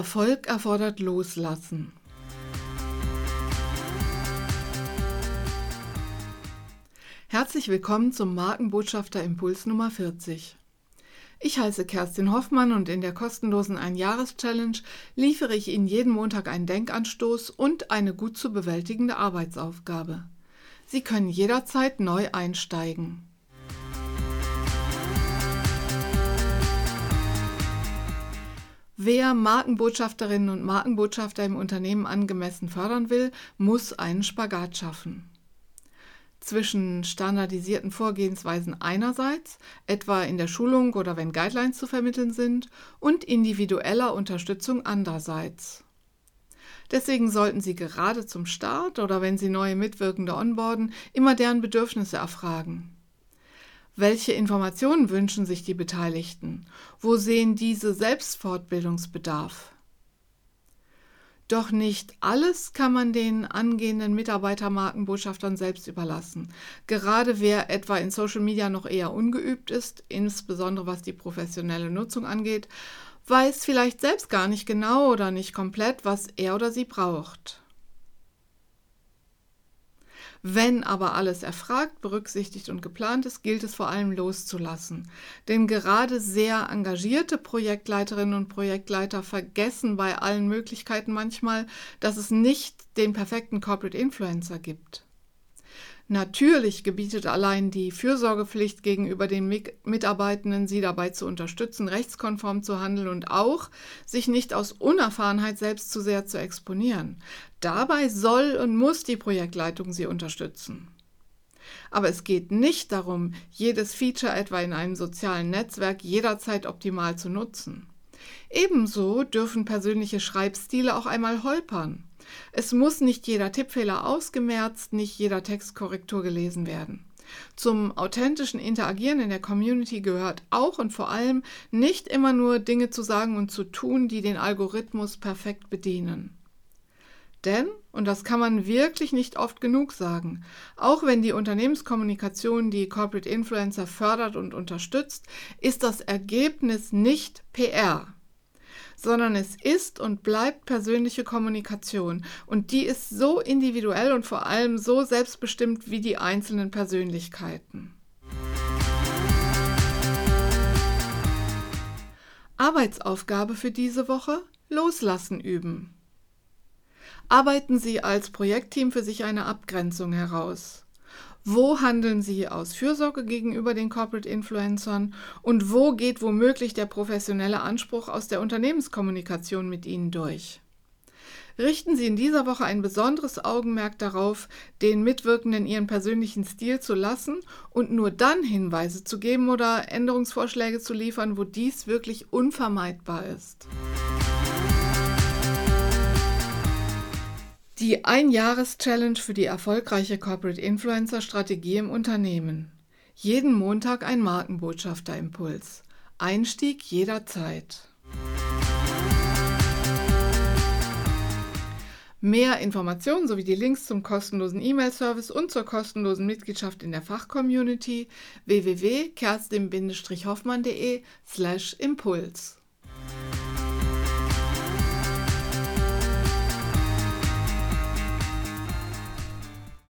Erfolg erfordert Loslassen. Herzlich willkommen zum Markenbotschafter Impuls Nummer 40. Ich heiße Kerstin Hoffmann und in der kostenlosen Ein-Jahres-Challenge liefere ich Ihnen jeden Montag einen Denkanstoß und eine gut zu bewältigende Arbeitsaufgabe. Sie können jederzeit neu einsteigen. Wer Markenbotschafterinnen und Markenbotschafter im Unternehmen angemessen fördern will, muss einen Spagat schaffen. Zwischen standardisierten Vorgehensweisen einerseits, etwa in der Schulung oder wenn Guidelines zu vermitteln sind, und individueller Unterstützung andererseits. Deswegen sollten Sie gerade zum Start oder wenn Sie neue Mitwirkende onboarden, immer deren Bedürfnisse erfragen. Welche Informationen wünschen sich die Beteiligten? Wo sehen diese Selbstfortbildungsbedarf? Doch nicht alles kann man den angehenden Mitarbeitermarkenbotschaftern selbst überlassen. Gerade wer etwa in Social Media noch eher ungeübt ist, insbesondere was die professionelle Nutzung angeht, weiß vielleicht selbst gar nicht genau oder nicht komplett, was er oder sie braucht. Wenn aber alles erfragt, berücksichtigt und geplant ist, gilt es vor allem loszulassen. Denn gerade sehr engagierte Projektleiterinnen und Projektleiter vergessen bei allen Möglichkeiten manchmal, dass es nicht den perfekten Corporate Influencer gibt. Natürlich gebietet allein die Fürsorgepflicht gegenüber den Mitarbeitenden, sie dabei zu unterstützen, rechtskonform zu handeln und auch, sich nicht aus Unerfahrenheit selbst zu sehr zu exponieren. Dabei soll und muss die Projektleitung sie unterstützen. Aber es geht nicht darum, jedes Feature etwa in einem sozialen Netzwerk jederzeit optimal zu nutzen. Ebenso dürfen persönliche Schreibstile auch einmal holpern. Es muss nicht jeder Tippfehler ausgemerzt, nicht jeder Textkorrektur gelesen werden. Zum authentischen Interagieren in der Community gehört auch und vor allem nicht immer nur Dinge zu sagen und zu tun, die den Algorithmus perfekt bedienen. Denn, und das kann man wirklich nicht oft genug sagen, auch wenn die Unternehmenskommunikation die Corporate Influencer fördert und unterstützt, ist das Ergebnis nicht PR sondern es ist und bleibt persönliche Kommunikation. Und die ist so individuell und vor allem so selbstbestimmt wie die einzelnen Persönlichkeiten. Arbeitsaufgabe für diese Woche? Loslassen üben. Arbeiten Sie als Projektteam für sich eine Abgrenzung heraus. Wo handeln Sie aus Fürsorge gegenüber den Corporate Influencern und wo geht womöglich der professionelle Anspruch aus der Unternehmenskommunikation mit Ihnen durch? Richten Sie in dieser Woche ein besonderes Augenmerk darauf, den Mitwirkenden ihren persönlichen Stil zu lassen und nur dann Hinweise zu geben oder Änderungsvorschläge zu liefern, wo dies wirklich unvermeidbar ist. Die Ein-Jahres-Challenge für die erfolgreiche Corporate Influencer-Strategie im Unternehmen. Jeden Montag ein Markenbotschafter-Impuls. Einstieg jederzeit. Mehr Informationen sowie die Links zum kostenlosen E-Mail-Service und zur kostenlosen Mitgliedschaft in der Fachcommunity www.kerstin-hoffmann.de slash Impuls.